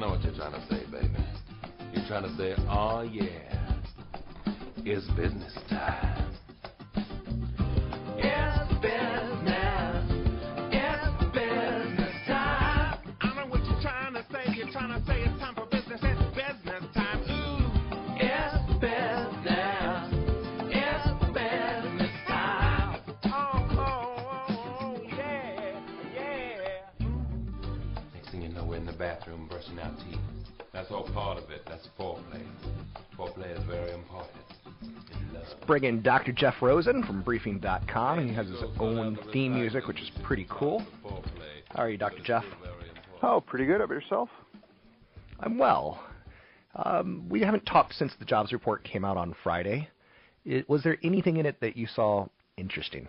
Know what you're trying to say, baby. You're trying to say, oh yeah, it's business time. Bathroom brushing our teeth. That's all part of it. That's foreplay. Foreplay is very important. In love. Bring in Dr. Jeff Rosen from Briefing.com. He has his own theme music, which is pretty cool. How are you, Dr. Jeff? Oh, pretty good. How about yourself? I'm well. Um, we haven't talked since the jobs report came out on Friday. It, was there anything in it that you saw interesting?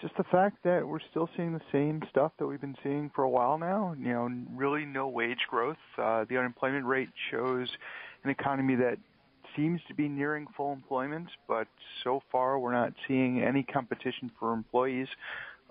Just the fact that we're still seeing the same stuff that we've been seeing for a while now. You know, really no wage growth. Uh, the unemployment rate shows an economy that seems to be nearing full employment, but so far we're not seeing any competition for employees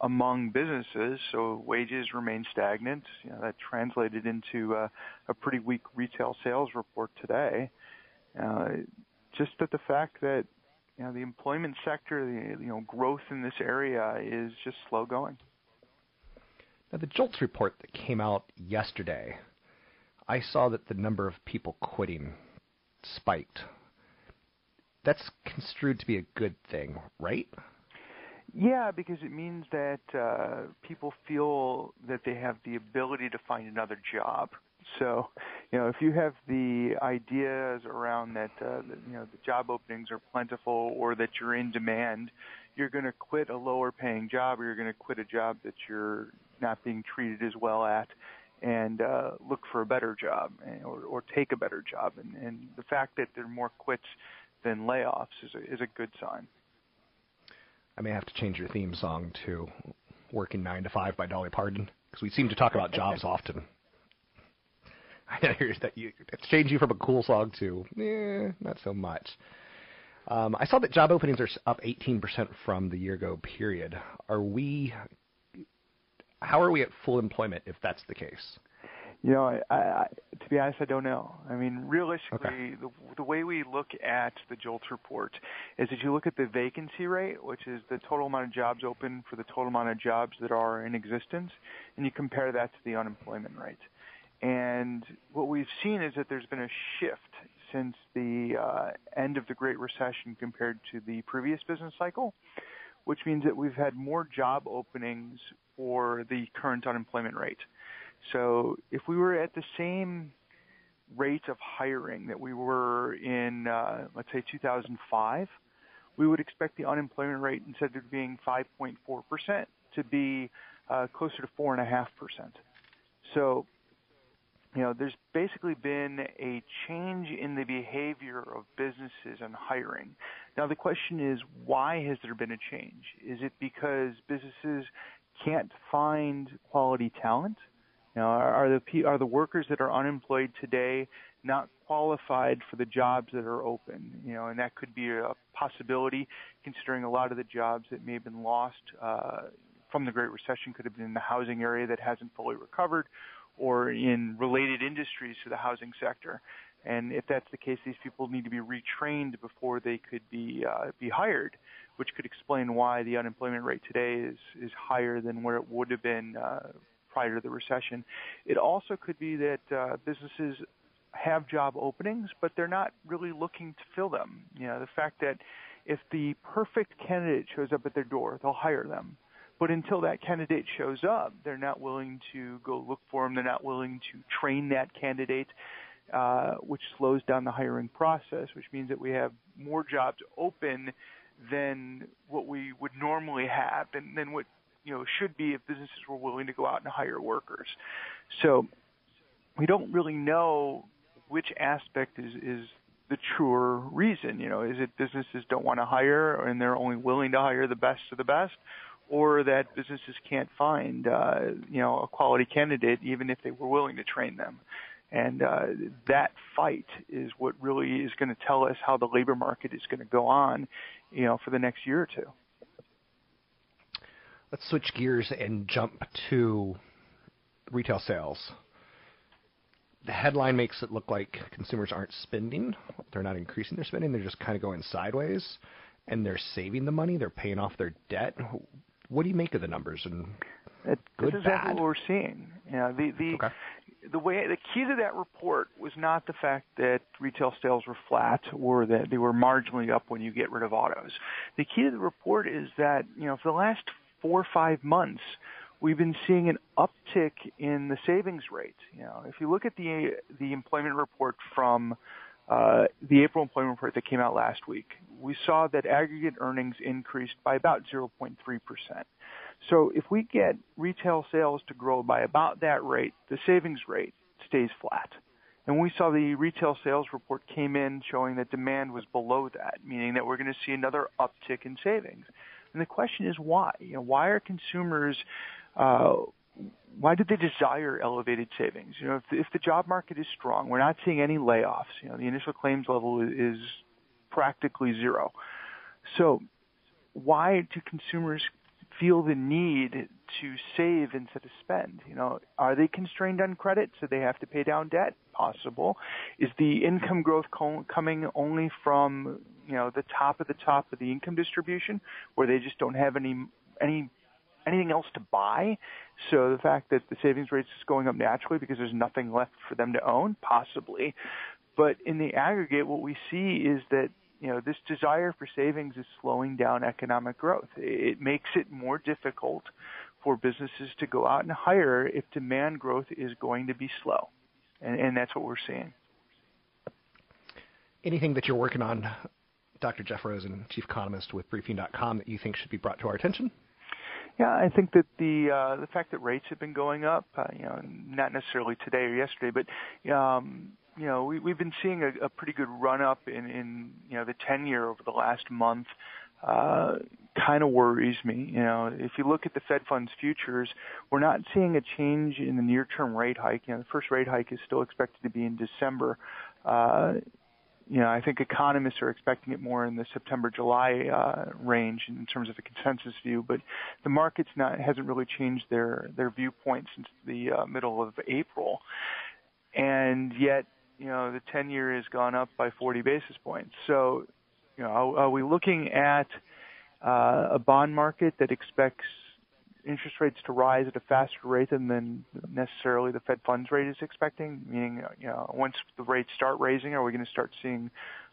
among businesses. So wages remain stagnant. You know, that translated into uh, a pretty weak retail sales report today. Uh, just that the fact that you know the employment sector, the you know growth in this area is just slow going. Now, the JOLTS report that came out yesterday, I saw that the number of people quitting spiked. That's construed to be a good thing, right? Yeah, because it means that uh, people feel that they have the ability to find another job. So, you know, if you have the ideas around that, uh, that you know, the job openings are plentiful or that you're in demand, you're going to quit a lower paying job or you're going to quit a job that you're not being treated as well at and uh, look for a better job or, or take a better job. And, and the fact that there are more quits than layoffs is a, is a good sign. I may have to change your theme song to "Working Nine to Five by Dolly Parton because we seem to talk about jobs often. I hear that you it's changed you from a cool song to eh, not so much. Um, I saw that job openings are up 18% from the year ago period. Are we? How are we at full employment if that's the case? You know, I, I, to be honest, I don't know. I mean, realistically, the, the way we look at the JOLTS report is that you look at the vacancy rate, which is the total amount of jobs open for the total amount of jobs that are in existence, and you compare that to the unemployment rate. And what we've seen is that there's been a shift since the uh, end of the Great Recession compared to the previous business cycle, which means that we've had more job openings for the current unemployment rate. So if we were at the same rate of hiring that we were in, uh, let's say 2005, we would expect the unemployment rate instead of being 5.4% to be uh, closer to 4.5%. So, you know, there's basically been a change in the behavior of businesses and hiring. Now the question is, why has there been a change? Is it because businesses can't find quality talent? You know, are, are the are the workers that are unemployed today not qualified for the jobs that are open? You know, and that could be a possibility, considering a lot of the jobs that may have been lost uh, from the Great Recession could have been in the housing area that hasn't fully recovered, or in related industries to the housing sector. And if that's the case, these people need to be retrained before they could be uh, be hired, which could explain why the unemployment rate today is is higher than where it would have been uh, prior to the recession. It also could be that uh, businesses have job openings, but they're not really looking to fill them. You know, the fact that if the perfect candidate shows up at their door, they'll hire them. But until that candidate shows up, they're not willing to go look for them. They're not willing to train that candidate, uh, which slows down the hiring process, which means that we have more jobs open than what we would normally have and than what you know should be if businesses were willing to go out and hire workers. So we don't really know which aspect is is the truer reason. You know, is it businesses don't want to hire and they're only willing to hire the best of the best, or that businesses can't find uh, you know a quality candidate even if they were willing to train them. And uh, that fight is what really is going to tell us how the labor market is going to go on, you know, for the next year or two. Let's switch gears and jump to retail sales. The headline makes it look like consumers aren't spending. They're not increasing their spending. They're just kind of going sideways, and they're saving the money. They're paying off their debt. What do you make of the numbers? And It, good, this is exactly bad? what we're seeing. You know, the the Okay. the way the key to that report was not the fact that retail sales were flat or that they were marginally up when you get rid of autos. The key to the report is that you know for the last four or five months we've been seeing an uptick in the savings rate. You know, if you look at the the employment report from uh, the April employment report that came out last week, we saw that aggregate earnings increased by about 0.3 percent. So if we get retail sales to grow by about that rate, the savings rate stays flat. And we saw the retail sales report came in showing that demand was below that, meaning that we're going to see another uptick in savings. And the question is why? You know, why are consumers uh, why do they desire elevated savings? You know, if the, if the job market is strong, we're not seeing any layoffs. You know, the initial claims level is, practically zero. So, why do consumers feel the need to save instead of spend? You know, are they constrained on credit, so they have to pay down debt? Possible. Is the income growth co- coming only from you know the top of the top of the income distribution, where they just don't have any any anything else to buy? So the fact that the savings rate is going up naturally because there's nothing left for them to own, possibly. But in the aggregate, what we see is that you know this desire for savings is slowing down economic growth. It makes it more difficult for businesses to go out and hire if demand growth is going to be slow, and, and that's what we're seeing. anything that you're working on, Dr. Jeff Rosen, chief economist with Briefing.com, that you think should be brought to our attention? Yeah, I think that the uh, the fact that rates have been going up, uh, you know, not necessarily today or yesterday, but um, you know, we, we've been seeing a, a pretty good run up in, in you know the ten year over the last month. Uh, kind of worries me. You know, if you look at the Fed funds futures, we're not seeing a change in the near term rate hike. You know, the first rate hike is still expected to be in December. Uh, you know, I think economists are expecting it more in the September-July uh, range in terms of the consensus view, but the market's not hasn't really changed their their viewpoint since the uh, middle of April, and yet you know the 10-year has gone up by 40 basis points. So, you know, are, are we looking at uh, a bond market that expects interest rates to rise at a faster rate than, than necessarily the Fed funds rate is expecting? Meaning, you know, once the rates start raising, are we going to start seeing,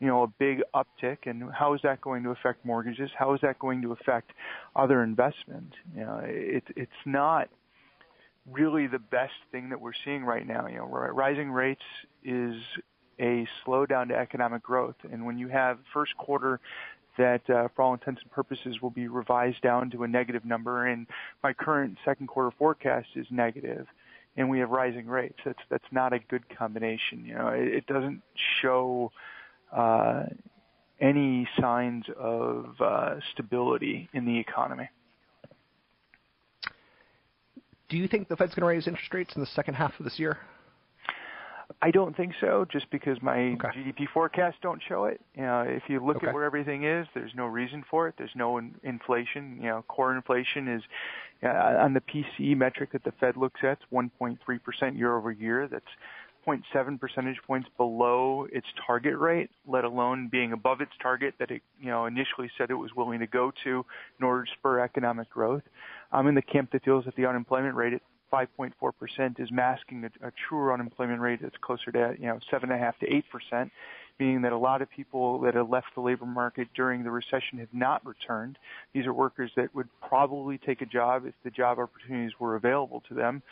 you know, a big uptick? And how is that going to affect mortgages? How is that going to affect other investment? You know, it, it's not really the best thing that we're seeing right now. You know, ri- rising rates is a slowdown to economic growth, and when you have first quarter that uh, for all intents and purposes will be revised down to a negative number and my current second quarter forecast is negative and we have rising rates. That's that's not a good combination you know. It, it doesn't show uh, any signs of uh, stability in the economy. Do you think the Fed's going to raise interest rates in the second half of this year? I don't think so, just because my Okay. GDP forecasts don't show it. You know, if you look Okay. at where everything is, there's no reason for it. There's no in- inflation. You know, core inflation is uh, on the PCE metric that the Fed looks at, 1.3 percent year over year. That's 0.7 percentage points below its target rate, let alone being above its target that it, you know, initially said it was willing to go to in order to spur economic growth. I'm in the camp that feels that the unemployment rate at 5.4% is masking a, a truer unemployment rate that's closer to, you know, 7.5 to 8%, meaning that a lot of people that have left the labor market during the recession have not returned. These are workers that would probably take a job if the job opportunities were available to them.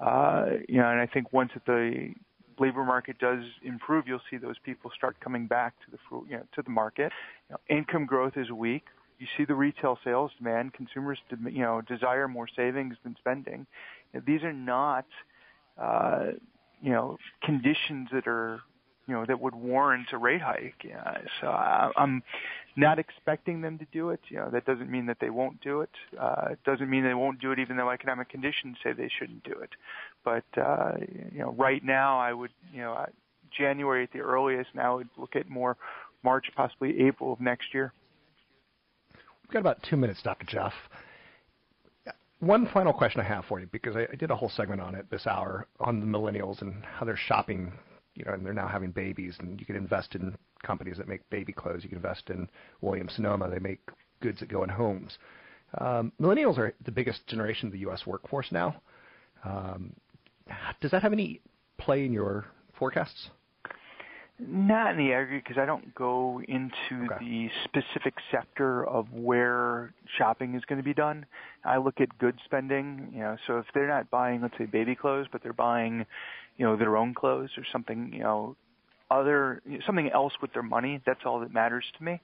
Uh, you know, and I think once the labor market does improve, you'll see those people start coming back to the you know, to the market. You know, income growth is weak. You see the retail sales demand. Consumers, you know, desire more savings than spending. These are not uh, you know conditions that are you know that would warrant a rate hike. So I, I'm not expecting them to do it. You know that doesn't mean that they won't do it. Uh, it doesn't mean they won't do it even though economic conditions say they shouldn't do it. But uh, you know right now I would you know January at the earliest. Now would look at more March, possibly April of next year. We've got about two minutes, Dr. Jeff. One final question I have for you, because I, I did a whole segment on it this hour on the millennials and how they're shopping, you know, and they're now having babies, and you can invest in companies that make baby clothes. You can invest in Williams Sonoma. They make goods that go in homes. Um, millennials are the biggest generation of the U.S. workforce now. Um, does that have any play in your forecasts? Not in the aggregate because I don't go into Okay. the specific sector of where shopping is going to be done. I look at good spending, you know, so if they're not buying, let's say, baby clothes, but they're buying, you know, their own clothes or something, you know, other something else with their money, that's all that matters to me.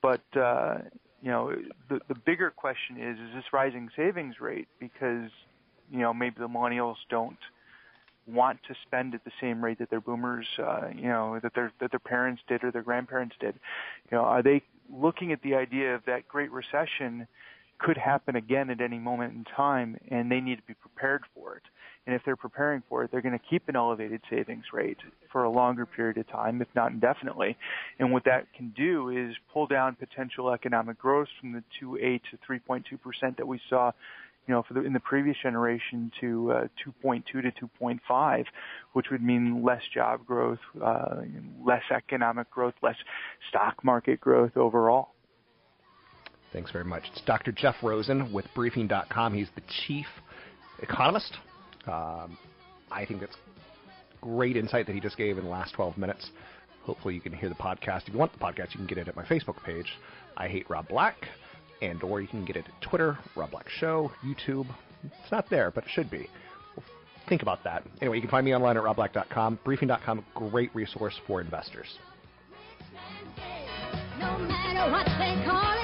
But uh, you know, the the bigger question is: is this rising savings rate because you know maybe the millennials don't want to spend at the same rate that their boomers, uh, you know, that their that their parents did or their grandparents did. You know, are they looking at the idea of that Great Recession could happen again at any moment in time, and they need to be prepared for it. And if they're preparing for it, they're going to keep an elevated savings rate for a longer period of time, if not indefinitely. And what that can do is pull down potential economic growth from the 2.8 to 3.2 percent that we saw you know, for the, in the previous generation to uh, 2.2 to 2.5, which would mean less job growth, uh, less economic growth, less stock market growth overall. Thanks very much. It's Dr. Jeff Rosen with Briefing.com. He's the chief economist. Um, I think that's great insight that he just gave in the last 12 minutes. Hopefully, you can hear the podcast. If you want the podcast, you can get it at my Facebook page. I hate Rob Black, and or you can get it at Twitter, Rob Black Show, YouTube. It's not there, but it should be. Well, think about that. Anyway, you can find me online at robblack.com. Briefing.com, great resource for investors. No